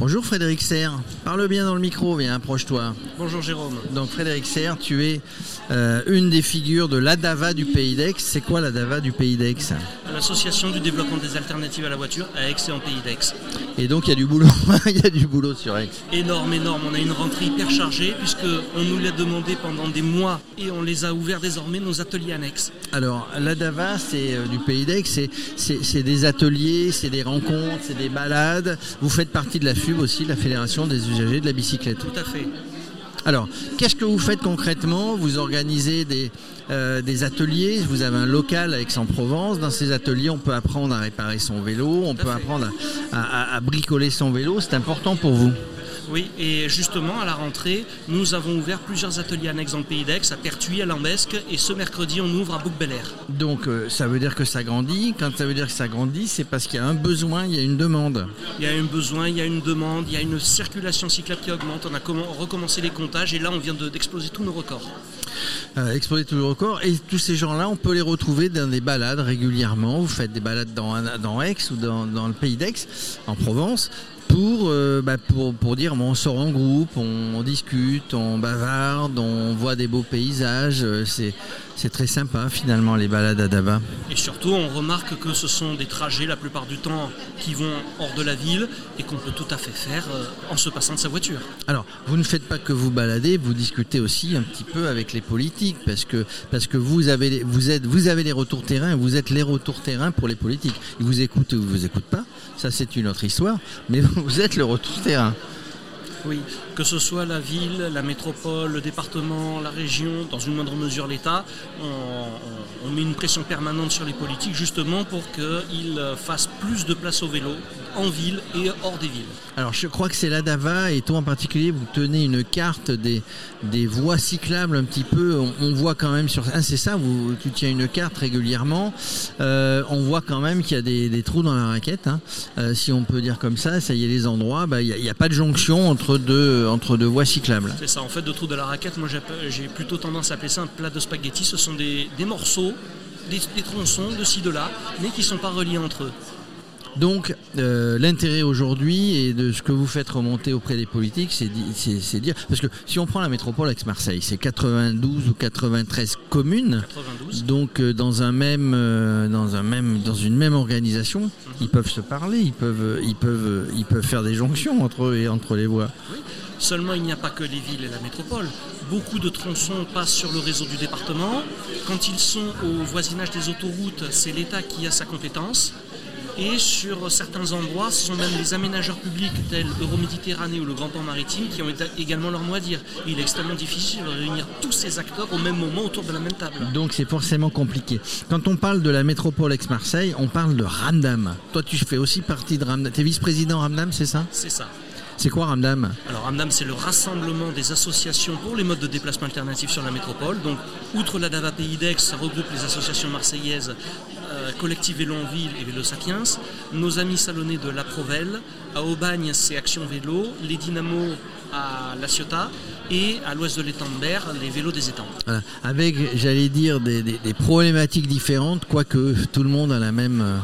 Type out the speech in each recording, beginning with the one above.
Bonjour Frédéric Serre, parle bien dans le micro, viens, approche-toi. Bonjour Jérôme. Donc Frédéric Serre, tu es euh, une des figures de l'ADAVA du Pays d'Aix. C'est quoi l'ADAVA du Pays d'Aix L'association du développement des alternatives à la voiture à Aix et en Pays d'Aix. Et donc il y a du boulot, il y a du boulot sur Aix. Énorme, énorme. On a une rentrée hyper chargée puisque on nous l'a demandé pendant des mois et on les a ouverts désormais nos ateliers annexes. Alors l'ADAVA, c'est euh, du Pays d'Aix, c'est- des ateliers, c'est des rencontres, c'est des balades. Vous faites partie de la FUB aussi, la Fédération des usagers de la bicyclette. Tout à fait. Alors, qu'est-ce que vous faites concrètement Vous organisez des, euh, des ateliers, vous avez un local à Aix-en-Provence. Dans ces ateliers, on peut apprendre à réparer son vélo, on peut fait. apprendre à, à- à bricoler son vélo. C'est important pour vous. Oui, et justement à la rentrée, nous avons ouvert plusieurs ateliers annexes dans le Pays d'Aix, à Pertuis, à Lambesque, et ce mercredi on ouvre à Bouc-Bel-Air. Donc, euh, ça veut dire que ça grandit. Quand ça veut dire que ça grandit, c'est parce qu'il y a un besoin, il y a une demande. Il y a un besoin, il y a une demande, il y a une circulation cyclable qui augmente. On a commen- recommencé les comptages et là on vient de- d'exploser tous nos records. Euh, exploser tout le record. Et tous ces gens-là, on peut les retrouver dans des balades régulièrement. Vous faites des balades dans, dans Aix ou dans, dans le pays d'Aix, en Provence, pour, euh, bah, pour, pour dire bon, on sort en groupe, on, on discute, on bavarde, on voit des beaux paysages. Euh, C'est, c'est très sympa finalement les balades à Dava. Et surtout, on remarque que ce sont des trajets la plupart du temps qui vont hors de la ville et qu'on peut tout à fait faire euh, en se passant de sa voiture. Alors, vous ne faites pas que vous balader, vous discutez aussi un petit peu avec les politiques, parce que, parce que vous, avez, les- vous, êtes, vous avez les retours terrain, vous êtes les retours terrain pour les politiques. Ils vous écoutent ou ils vous écoutent pas, ça c'est une autre histoire, mais vous êtes le retour terrain. Oui, que ce soit la ville, la métropole, le département, la région, dans une moindre mesure l'État, on, met une pression permanente sur les politiques justement pour qu'ils fassent plus de place au vélo en ville et hors des villes. Alors, je crois que c'est l'ADAVA, et toi en particulier, vous tenez une carte des, des voies cyclables un petit peu. On, voit quand même sur. Ah, c'est ça, tu tiens une carte régulièrement. Euh, on voit quand même qu'il y a des, des trous dans la raquette, hein. Euh, si on peut dire comme ça. Ça y est, les endroits, bah, il n'y a, pas de jonction entre entre deux voies cyclables. C'est ça, en fait, de trou de la raquette, moi j'ai plutôt tendance à appeler ça un plat de spaghetti. Ce sont des, morceaux, des, des tronçons de ci, de là, mais qui ne sont pas reliés entre eux. Donc, euh, l'intérêt aujourd'hui et de ce que vous faites remonter auprès des politiques, c'est di- c'est dire. Parce que si on prend la métropole Aix-Marseille, c'est 92 ou 93 communes. 92. Donc euh, dans un même, euh, dans un même, dans une même organisation, ils peuvent se parler, ils peuvent, ils peuvent, ils peuvent faire des jonctions entre eux et entre les voies. Seulement, il n'y a pas que les villes et la métropole. Beaucoup de tronçons passent sur le réseau du département. Quand ils sont au voisinage des autoroutes, c'est l'État qui a sa compétence. Et sur certains endroits, ce sont même les aménageurs publics tels Euroméditerranée ou le Grand Port Maritime qui ont également leur mot à dire. Il est extrêmement difficile de réunir tous ces acteurs au même moment autour de la même table. Donc c'est forcément compliqué. Quand on parle de la métropole Aix-Marseille, on parle de Ramdam. Toi, tu fais aussi partie de Ramdam. T'es vice-président Ramdam, c'est ça? C'est ça. C'est quoi Ramdam Alors Amdam, c'est le rassemblement des associations pour les modes de déplacement alternatifs sur la métropole. Donc, outre la DAVA Pays d'Aix, ça regroupe les associations marseillaises euh, Collectif Vélo en Ville et Vélo Sapiens, nos amis salonnés de La Provelle, à Aubagne, c'est Action Vélo, les Dynamos à La Ciotat et à l'ouest de l'étang de Berre, les vélos des étangs. Voilà. Avec, j'allais dire, des, des- des problématiques différentes, quoique tout le monde a la même, euh,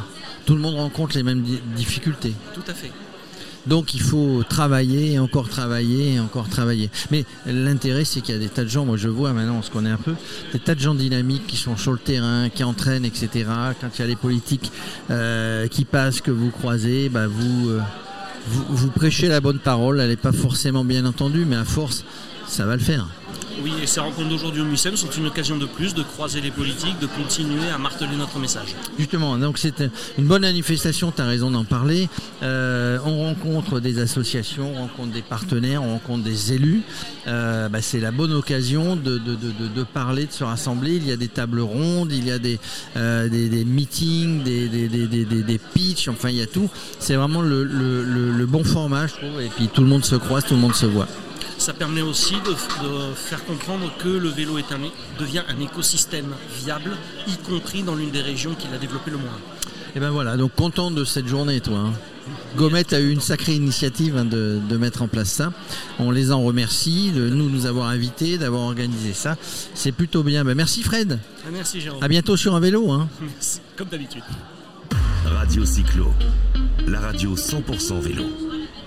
tout le monde rencontre les mêmes di- difficultés. Tout à fait. Donc il faut travailler et encore travailler et encore travailler. Mais l'intérêt c'est qu'il y a des tas de gens, moi je vois maintenant, on se connaît un peu, des tas de gens dynamiques qui sont sur le terrain, qui entraînent, etc. Quand il y a les politiques euh, qui passent, que vous croisez, bah vous, euh, vous, vous prêchez la bonne parole, elle n'est pas forcément bien entendue, mais à force, ça va le faire. Oui, et ces rencontres d'aujourd'hui au MUSEM sont une occasion de plus de croiser les politiques, de continuer à marteler notre message. Justement, donc c'est une bonne manifestation, tu as raison d'en parler. Euh, on rencontre des associations, on rencontre des partenaires, on rencontre des élus. Euh, bah, c'est la bonne occasion de, de, de, de- parler, de se rassembler. Il y a des tables rondes, il y a des, euh, des, des meetings, des, des, pitchs, enfin il y a tout. C'est vraiment le, le, le bon format, je trouve. Et puis tout le monde se croise, tout le monde se voit. Ça permet aussi de, de faire comprendre que le vélo est un, devient un écosystème viable, y compris dans l'une des régions qui l'a développé le moins. Et ben voilà, donc content de cette journée, toi. hein. Gomette a eu une sacrée initiative hein, de, de mettre en place ça. On les en remercie de nous nous avoir invités, d'avoir organisé ça. C'est plutôt bien. Ben merci Fred. Ah, merci Jérôme. À bientôt sur un vélo. Hein. Merci, comme d'habitude. Radio Cyclo, la radio 100% vélo.